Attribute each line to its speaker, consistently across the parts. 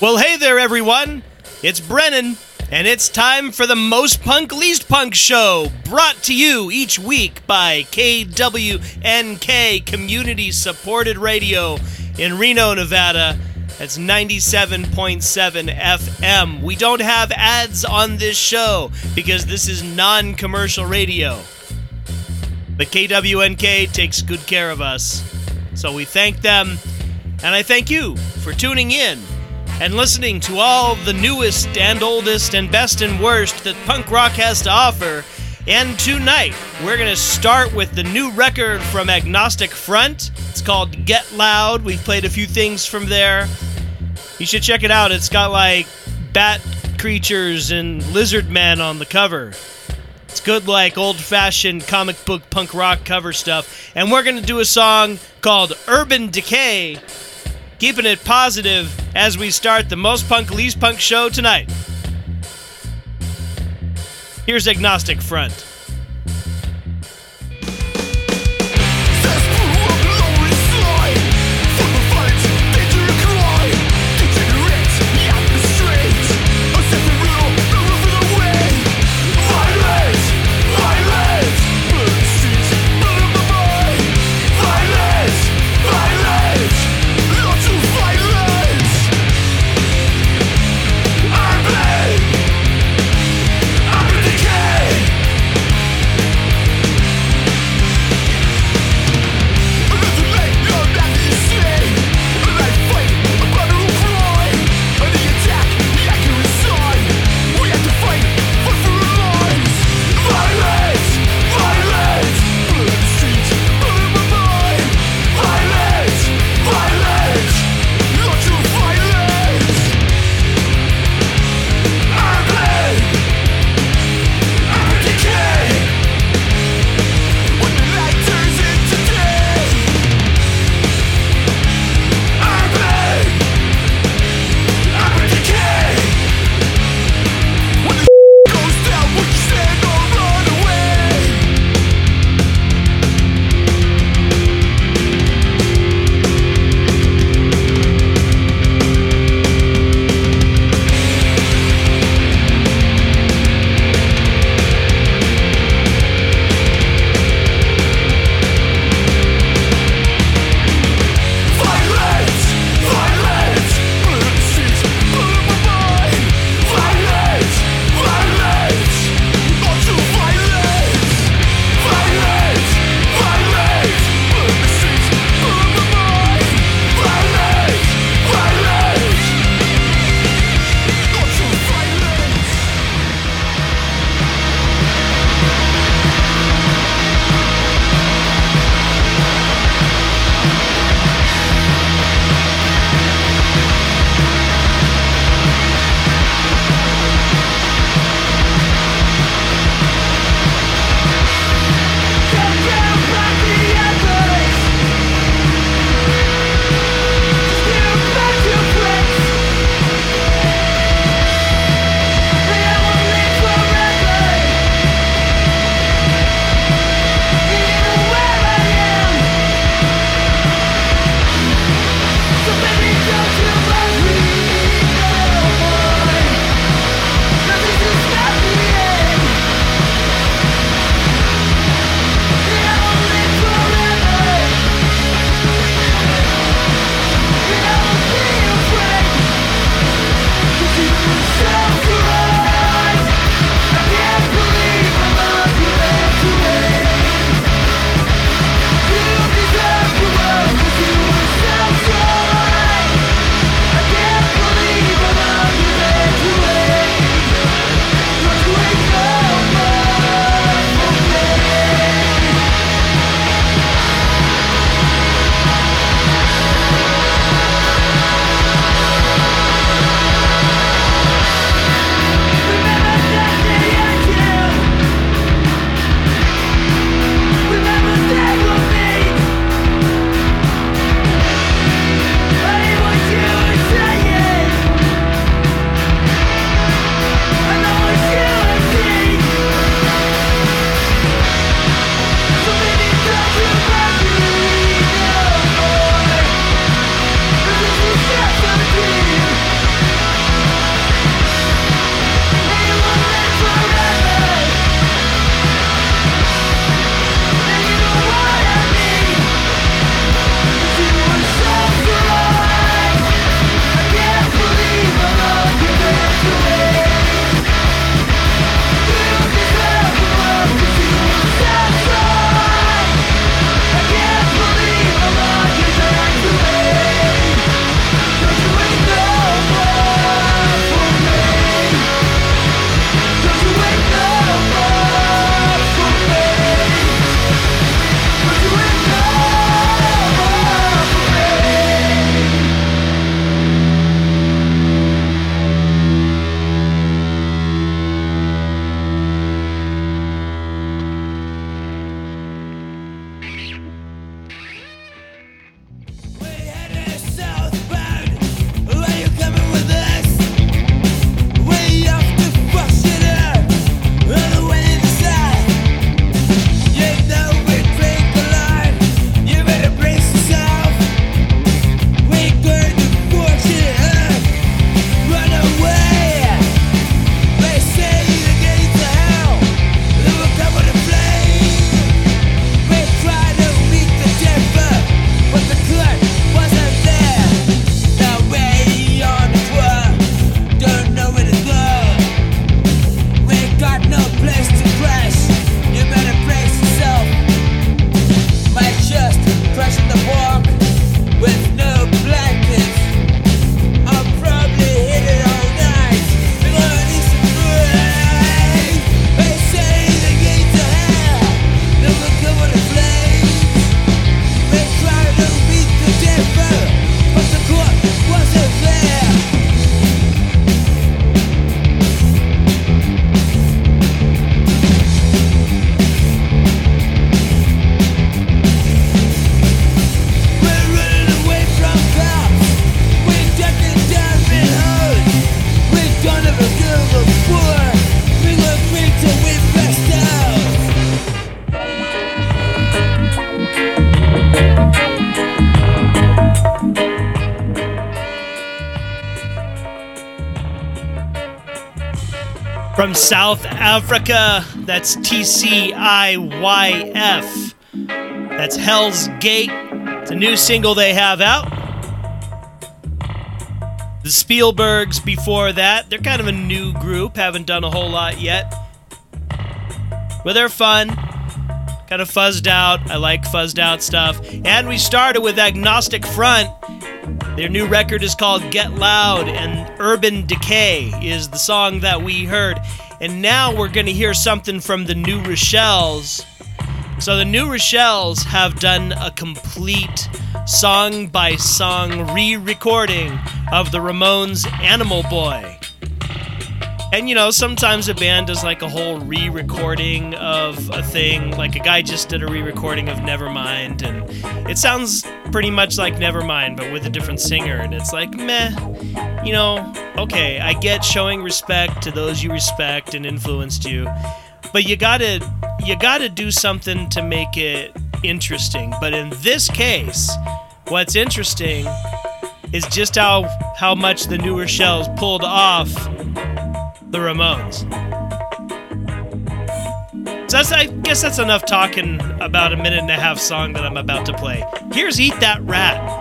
Speaker 1: Well, hey there, everyone. It's Brennan, and it's time for the Most Punk Least Punk show, brought to you each week by KWNK Community Supported Radio in Reno, Nevada. That's 97.7 FM. We don't have ads on this show because this is non commercial radio. But KWNK takes good care of us. So we thank them, and I thank you for tuning in and listening to all the newest and oldest and best and worst that punk rock has to offer. And tonight, we're going to start with the new record from Agnostic Front. It's called Get Loud. We've played a few things from there. You should check it out. It's got like bat creatures and lizard men on the cover. It's good, like old fashioned comic book punk rock cover stuff. And we're going to do a song called Urban Decay keeping it positive as we start the most punk, least punk show tonight. Here's Agnostic Front.
Speaker 2: devil, but
Speaker 1: the South Africa, that's TCIYF. That's Hell's Gate. It's a new single they have out. The Spielbergs before that, they're kind of a new group, haven't done a whole lot yet. But they're fun, kind of fuzzed out. I like fuzzed out stuff. And we started with Agnostic Front. Their new record is called Get Loud, and Urban Decay is the song that we heard. And now we're going to hear something from the New Rochelles. So the New Rochelles have done a complete song by song re recording of the Ramones Animal Boy. And you know, sometimes a band does like a whole re recording of a thing. Like a guy just did a re recording of Nevermind, and it sounds pretty much like Nevermind, but with a different singer. And it's like, meh. You know, okay, I get showing respect to those you respect and influenced you, but you gotta, you gotta do something to make it interesting. But in this case, what's interesting is just how how much the New Rochelles pulled off the Ramones. So that's, I guess that's enough talking about a minute and a half song that I'm about to play. Here's Eat That Rat.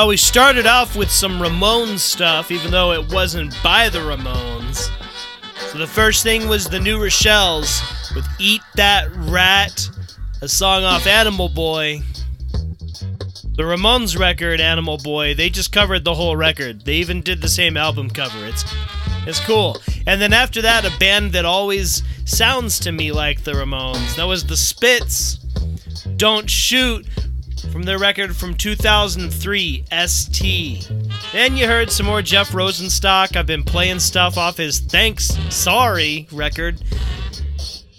Speaker 1: Well, we started off with some Ramones stuff, even though it wasn't by the Ramones. So the first thing was the New Rochelle's with Eat That Rat, a song off Animal Boy. The Ramones record, Animal Boy, they just covered the whole record. They even did the same album cover. It's it's cool. And then after that, a band that always sounds to me like the Ramones. That was the Spits. Don't Shoot from their record from 2003, ST. Then you heard some more Jeff Rosenstock. I've been playing stuff off his Thanks Sorry record.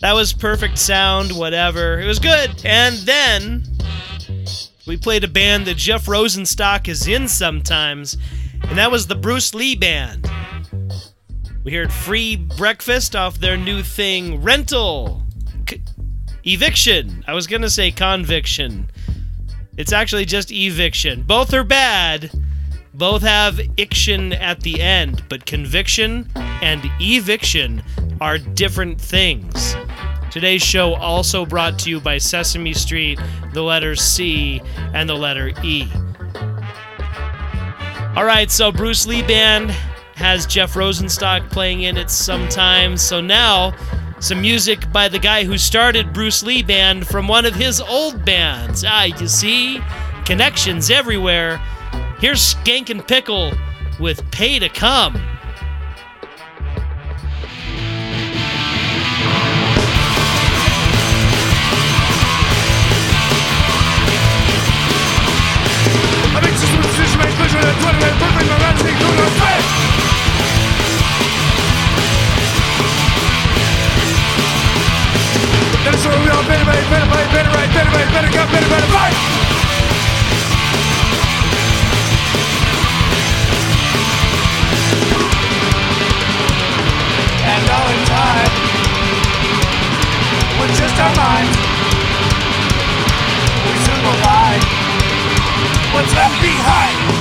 Speaker 1: That was perfect sound, whatever. It was good. And then we played a band that Jeff Rosenstock is in sometimes, and that was the Bruce Lee Band. We heard Free Breakfast off their new thing, Rental. Eviction. I was going to say Conviction. It's actually just Eviction. Both are bad. Both have iction at the end, but conviction and eviction are different things. Today's show also brought to you by Sesame Street, the letter C, and the letter E. All right, so Bruce Lee Band has Jeff Rosenstock playing in it sometimes. So now, some music by the guy who started Bruce Lee Band from one of his old bands. Ah, you see? Connections everywhere. Here's Skankin' Pickle with Pay to Come.
Speaker 2: And all in time, with just our minds, we soon will find what's left behind.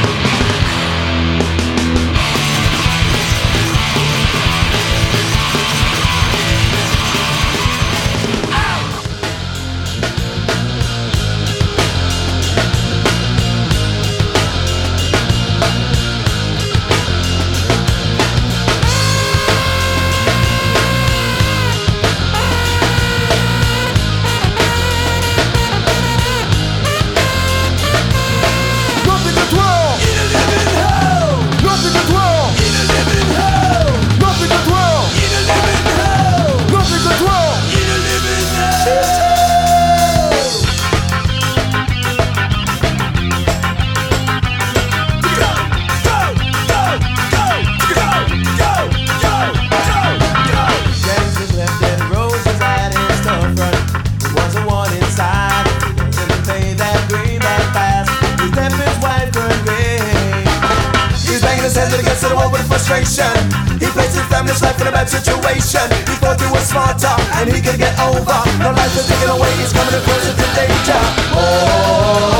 Speaker 3: bad situation. He thought he was smarter and he could get over. No life is taken away. He's coming closer to danger. Oh,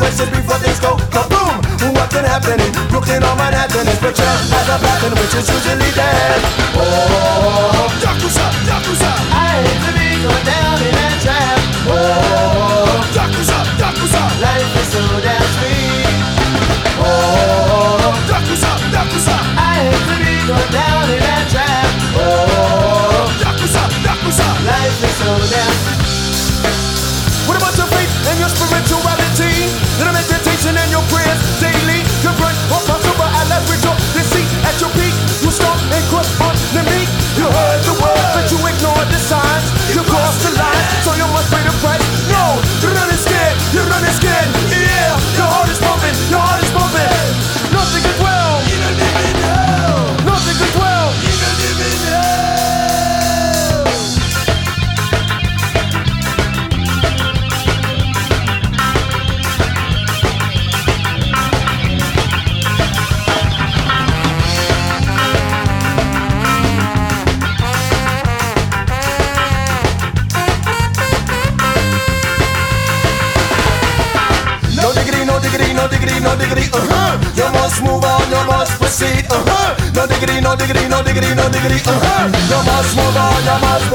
Speaker 3: consequences before things go kaboom. What can happen in Brooklyn or Manhattan is picture as a pattern, which is usually dead. Oh,
Speaker 2: Yakuza, Yakuza,
Speaker 3: I hate to be going down in that trap. Oh,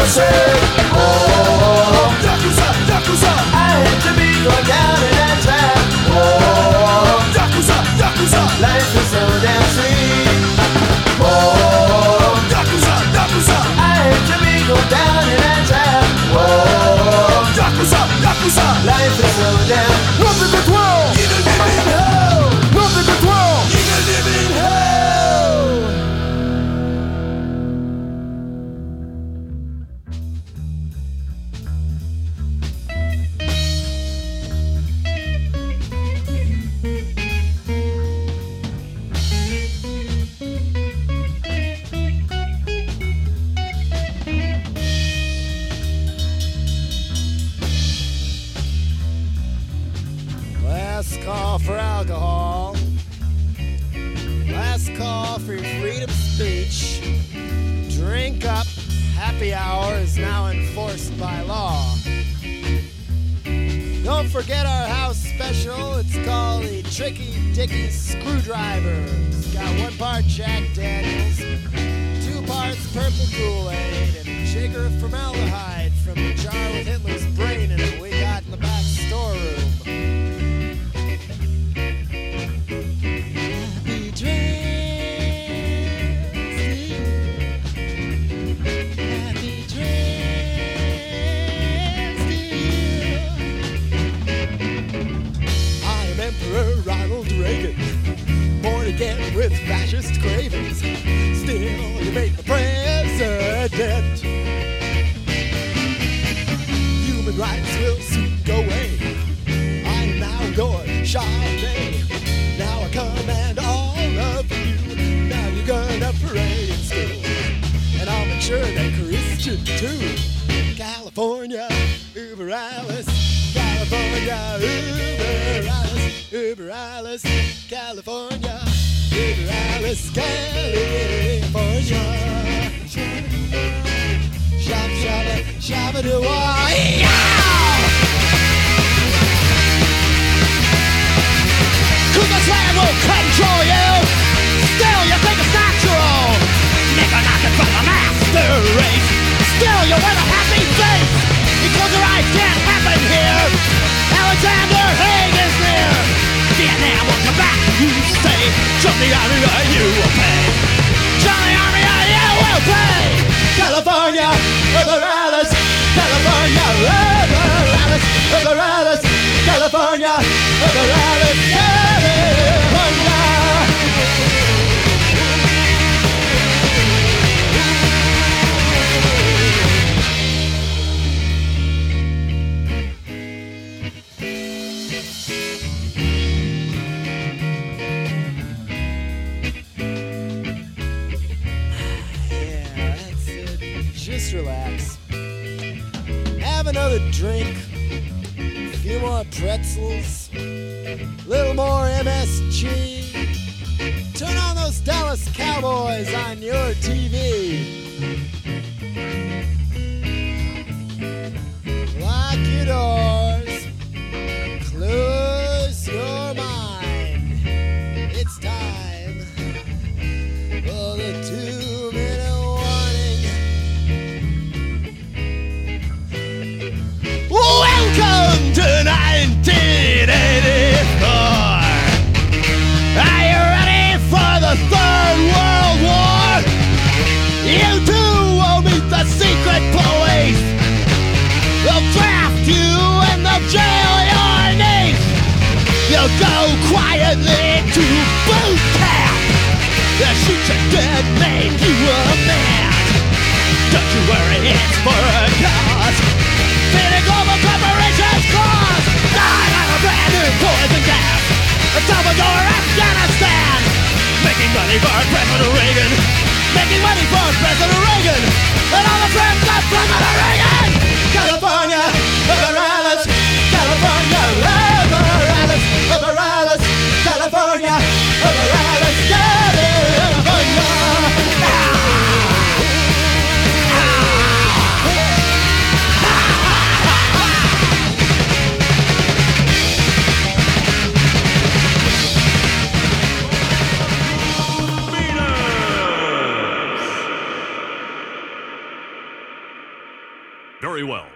Speaker 4: you
Speaker 5: Very well.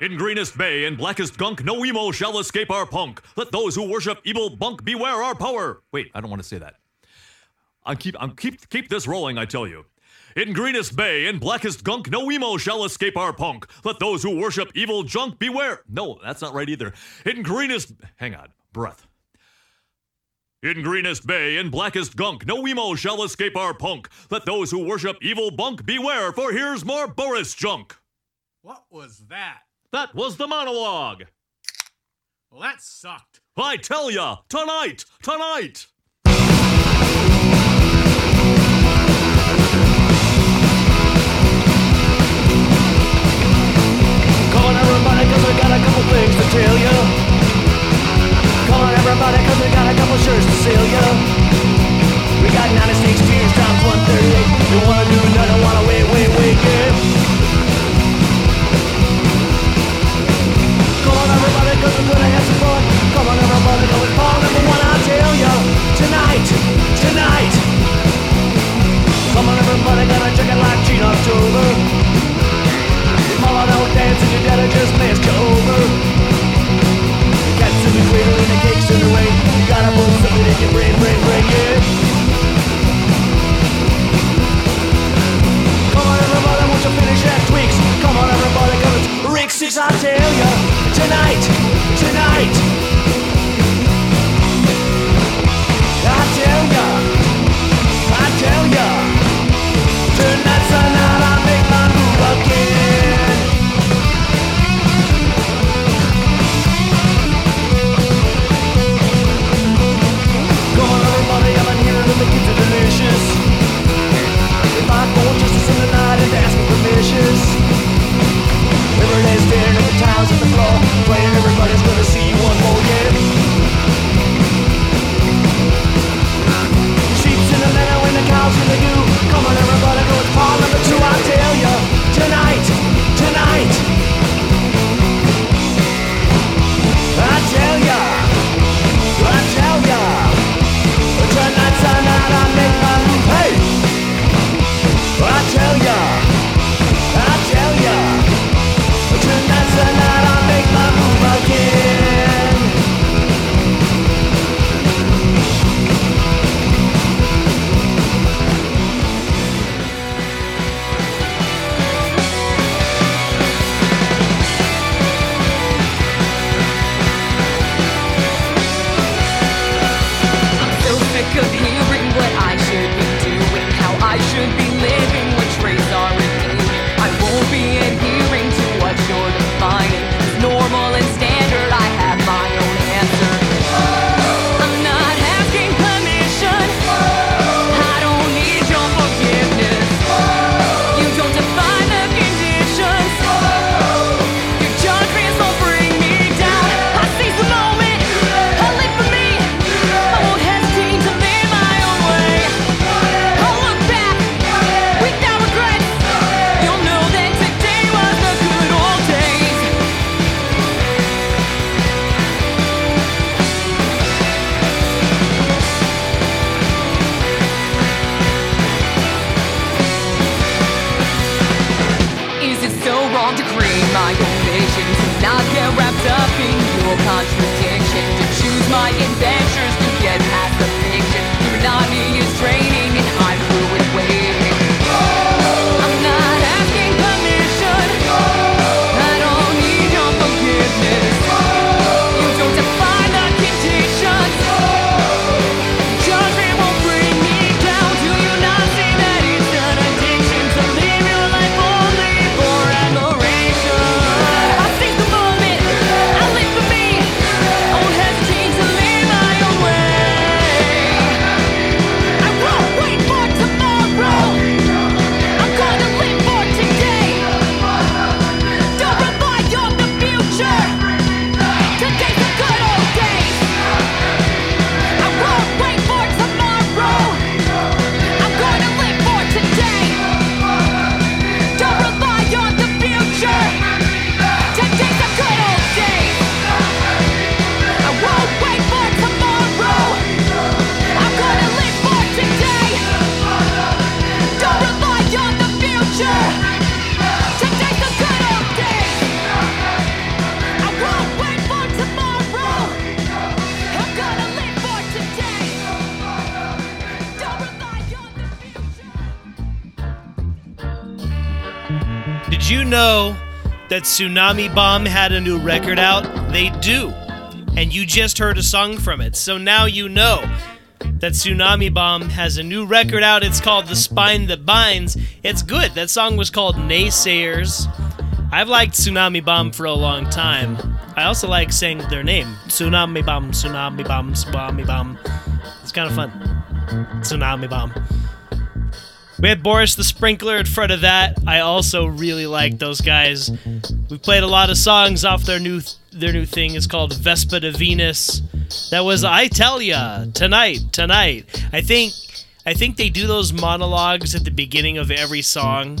Speaker 5: In greenest bay and blackest gunk, no emo shall escape our punk. Let those who worship evil bunk beware our power. Wait, I don't want to say that. I'm keep I'm keep keep this rolling, I tell you. In greenest bay and blackest gunk, no emo shall escape our punk. Let those who worship evil junk beware. No, that's not right either. In greenest hang on, breath. In greenest bay and blackest gunk, no emo shall escape our punk. Let those who worship evil bunk beware, for here's more Boris junk.
Speaker 6: What was that?
Speaker 5: That was the monologue.
Speaker 6: Well, that sucked.
Speaker 5: I tell ya, tonight, tonight.
Speaker 7: Calling everybody cause we got a couple things to tell you. Calling everybody cause we got a couple shirts to sell you. We got 96 tears times 138. You wanna do nothing, wanna wait, wait, wait, yeah. Cause some fun. Come on everybody number one, I'll tell you. Tonight, tonight. Come on everybody, gonna check it like Gene October. Don't dance and your just you over. The cradle and the the. You gotta move something in your brain, brain, brain. Come on everybody, you finish that? Come on everybody, Six, I tell. Tonight, tonight.
Speaker 1: That Tsunami Bomb had a new record out? They do. And you just heard a song from it. So now you know that Tsunami Bomb has a new record out. It's called The Spine That Binds. It's good. That song was called Naysayers. I've liked Tsunami Bomb for a long time. I also like saying their name Tsunami Bomb, Tsunami Bomb, Tsunami Bomb. It's kind of fun. Tsunami Bomb. We had Boris the Sprinkler in front of that. I also really like those guys. We played a lot of songs off their new their new thing. It's called Vespa de Venus. That was I tell ya tonight, tonight. I think I think they do those monologues at the beginning of every song,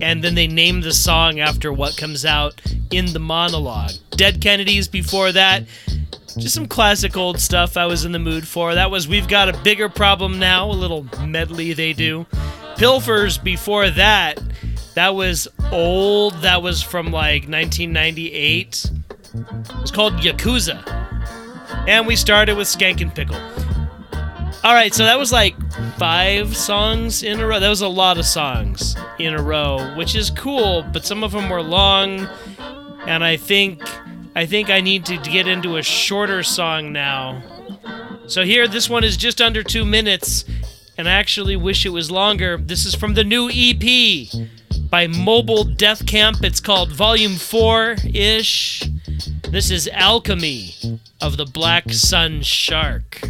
Speaker 1: and then they name the song after what comes out in the monologue. Dead Kennedys before that. Just some classic old stuff I was in the mood for. That was We've Got a Bigger Problem Now, a little medley they do. Pilfers before that. That was old. That was from like 1998. It was called Yakuza. And we started with Skankin' Pickle. All right, so that was like five songs in a row. That was a lot of songs in a row, which is cool, but some of them were long, and I think I think I need to get into a shorter song now. So here, this one is just under two minutes, and I actually wish it was longer. This is from the new EP by Mobile Death Camp. It's called Volume 4 ish. This is Alchemy of the Black Sun Shark.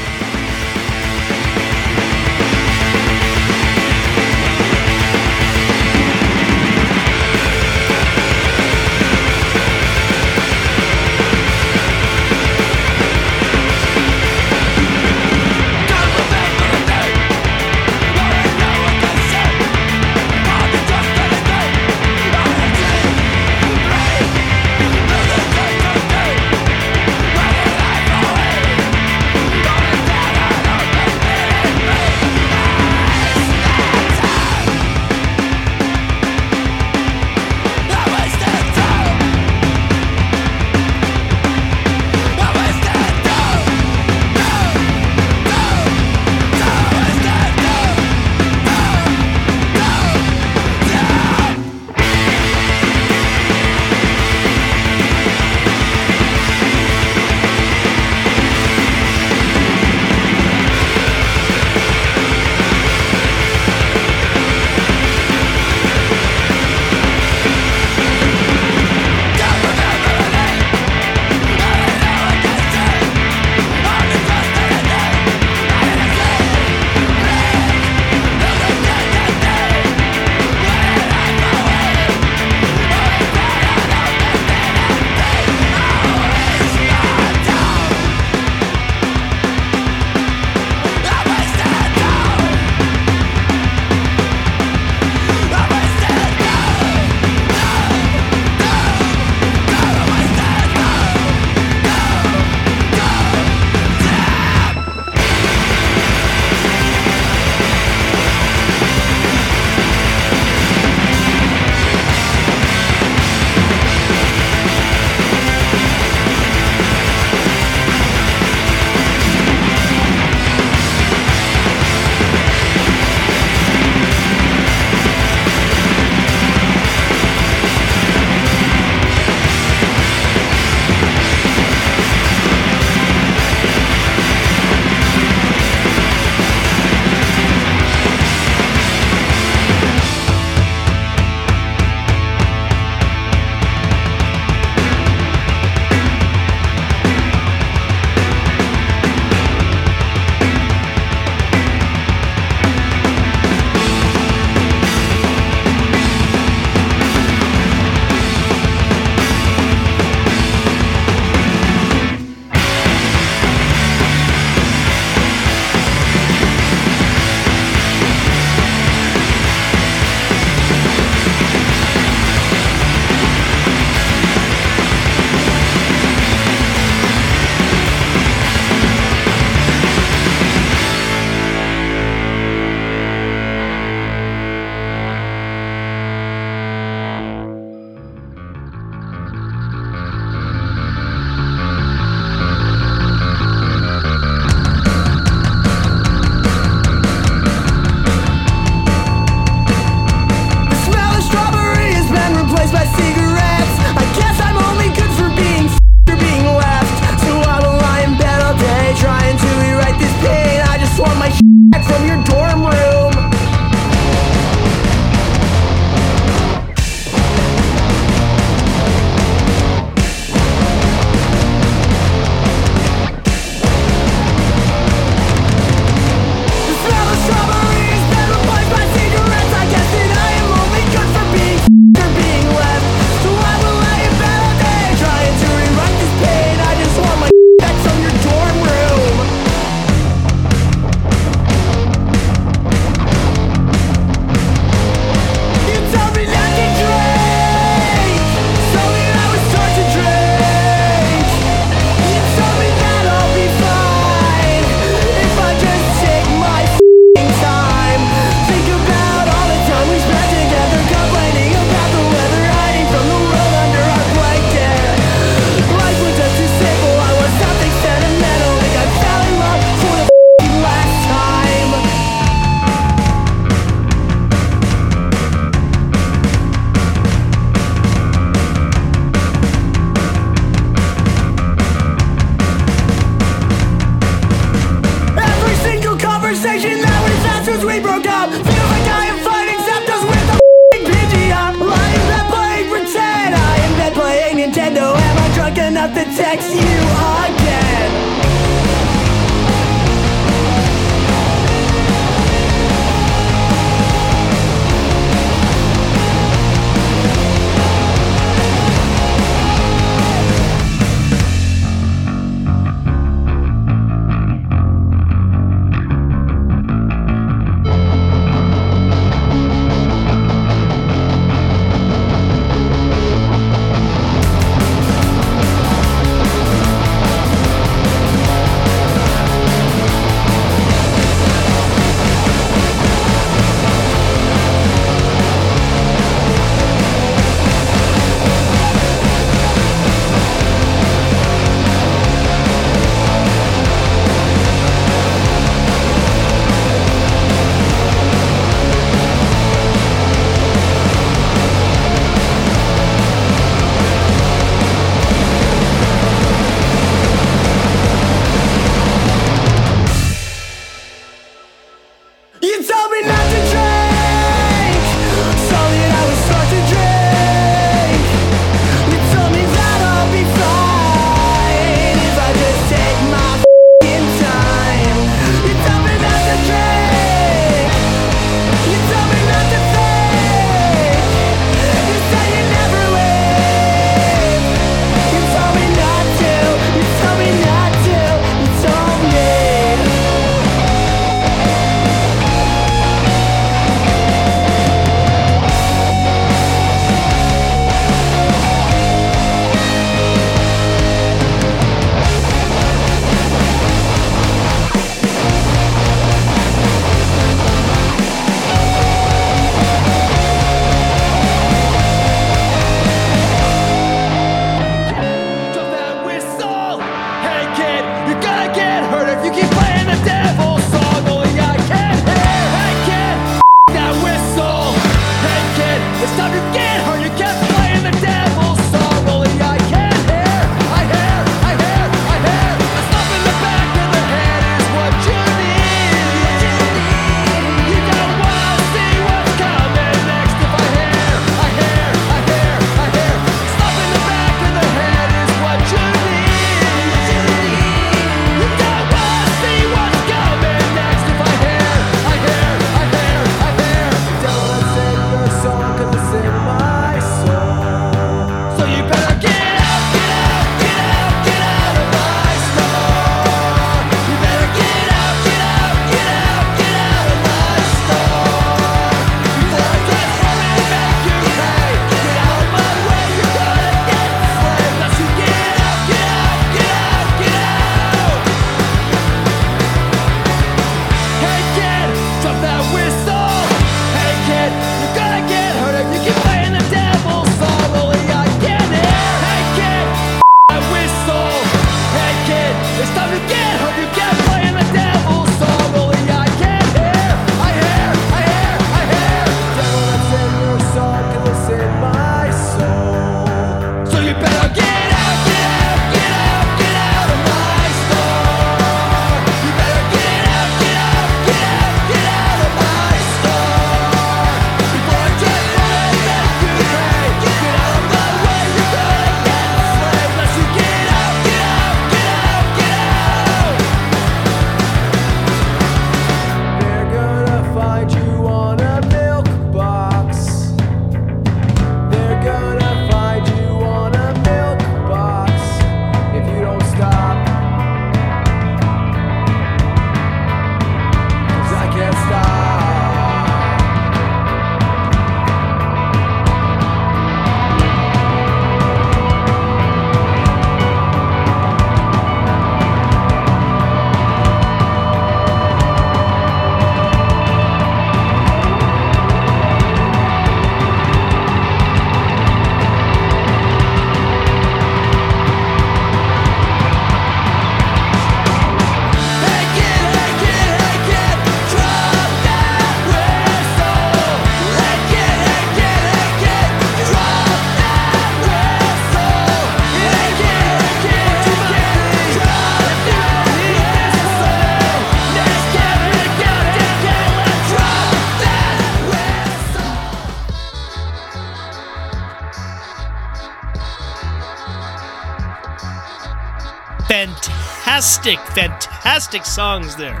Speaker 1: Fantastic, fantastic songs there.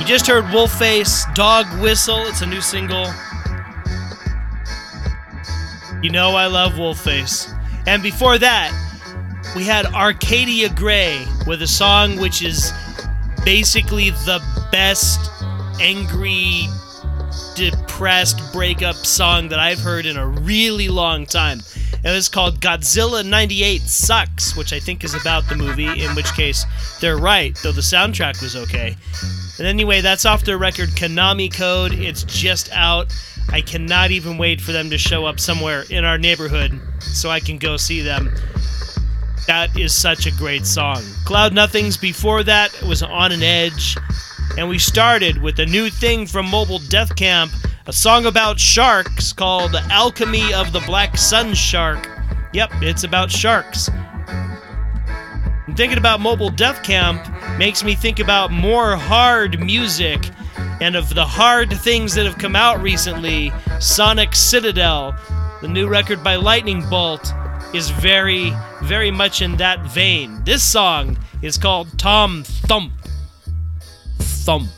Speaker 1: You just heard Wolfface, Dog Whistle. It's a new single. You know I love Wolfface. And before that, we had Arcadia Gray with a song which is basically the best angry, depressed breakup song that I've heard in a really long time. It's called Godzilla 98 Sucks, which I think is about the movie, in which case they're right, though the soundtrack was okay. And anyway, that's off their record Konami Code. It's just out. I cannot even wait for them to show up somewhere in our neighborhood so I can go see them. That is such a great song. Cloud Nothings before that was On an Edge. And we started with a new thing from Mobile Death Camp, a song about sharks called Alchemy of the Black Sun Shark. Yep, it's about sharks. And thinking about Mobile Death Camp makes me think about more hard music and of the hard things that have come out recently. Sonic Citadel, the new record by Lightning Bolt, is very, very much in that vein. This song is called Tom Thump. Thump.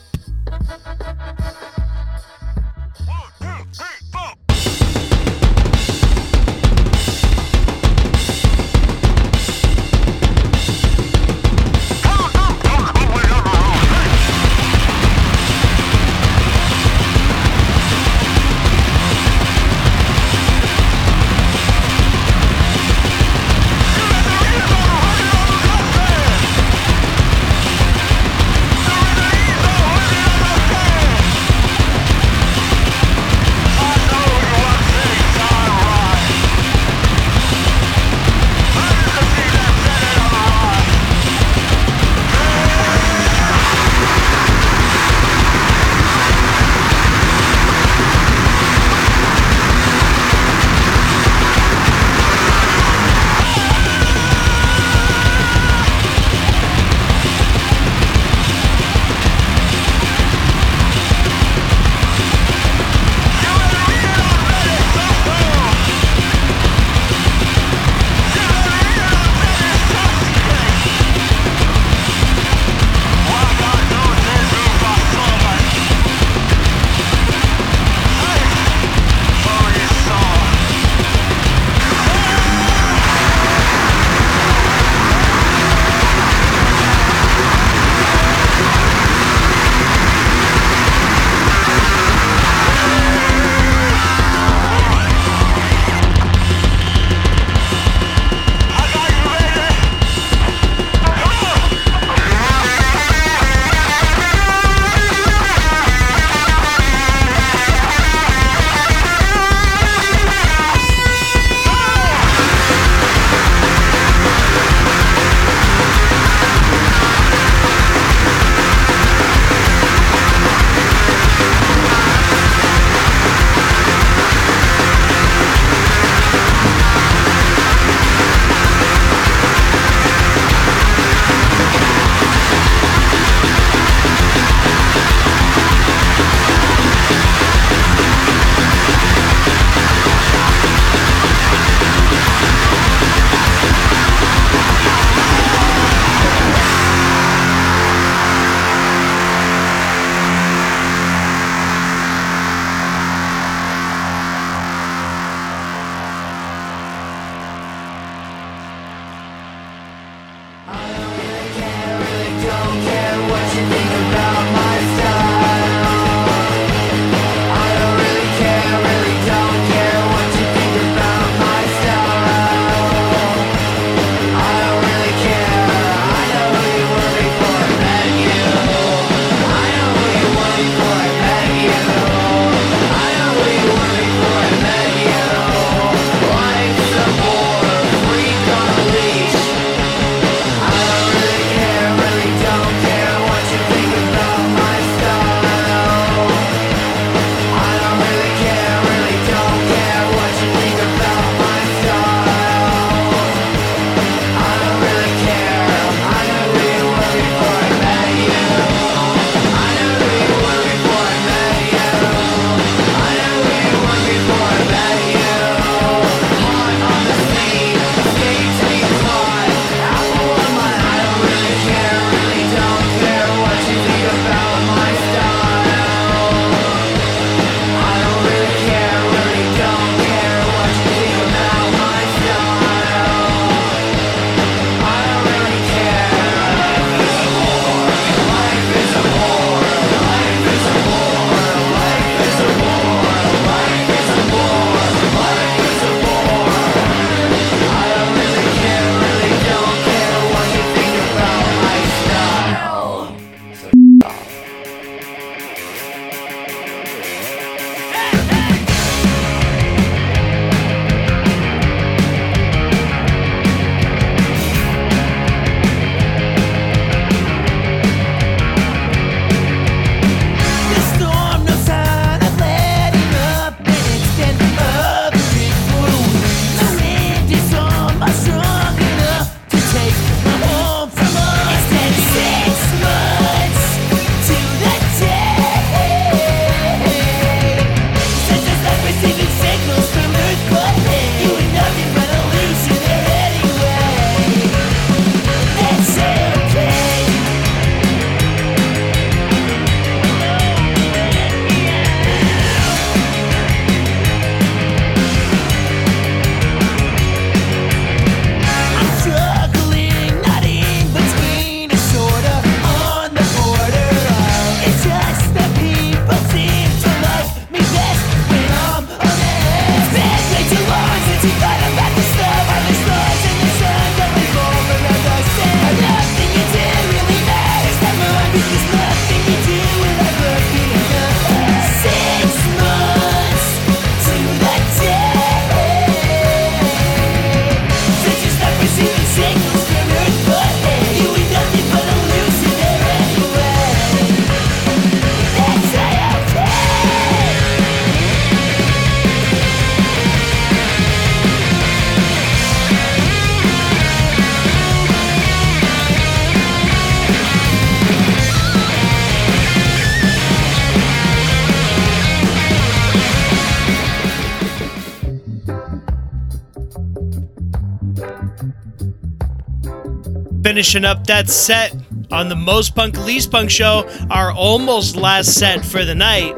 Speaker 1: Finishing up that set on the Most Punk Least Punk show, our almost last set for the night.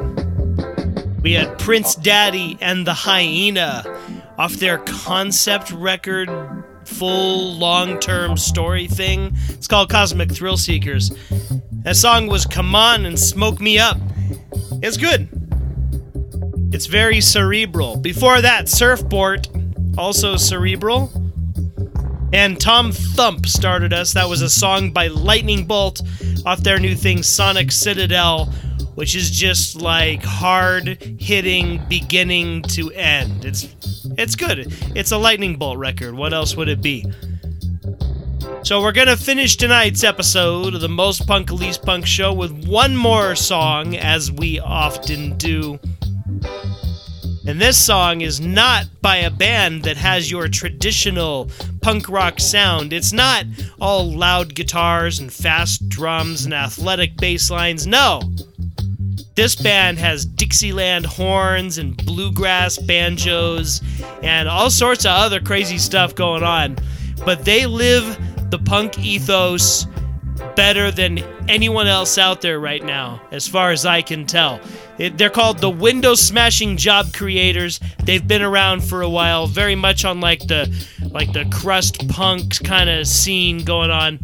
Speaker 1: We had Prince Daddy and the Hyena off their concept record, full long term story thing. It's called Cosmic Thrill Seekers. That song was Come On and Smoke Me Up. It's good. It's very cerebral. Before that, Surfboard, also cerebral. And Tom Thump started us. That was a song by Lightning Bolt off their new thing, Sonic Citadel, which is just like hard hitting beginning to end. It's it's good. It's a Lightning Bolt record. What else would it be? So we're gonna finish tonight's episode of the Most Punk Least Punk show with one more song, as we often do. And this song is not by a band that has your traditional punk rock sound. It's not all loud guitars and fast drums and athletic bass lines. No. This band has Dixieland horns and bluegrass banjos and all sorts of other crazy stuff going on. But they live the punk ethos better than anyone else out there right now, as far as I can tell. They're called the Window Smashing Job Creators. They've been around for a while, very much on like the like the crust punk kind of scene going on.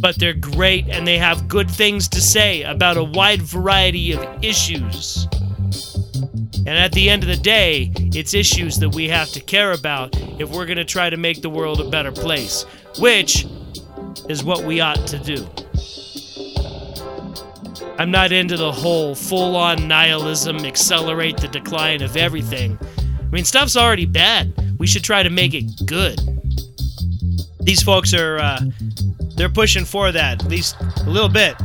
Speaker 1: But they're great and they have good things to say about a wide variety of issues. And at the end of the day, it's issues that we have to care about if we're going to try to make the world a better place, which is what we ought to do. I'm not into the whole full on nihilism, accelerate the decline of everything. I mean, stuff's already bad. We should try to make it good. These folks are, uh, they're pushing for that, at least a little bit.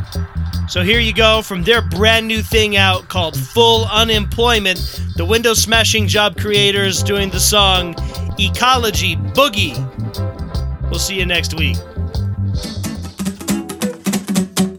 Speaker 1: So here you go from their brand new thing out called Full Unemployment. The window smashing job creators doing the song Ecology Boogie. We'll see you next week.
Speaker 8: One,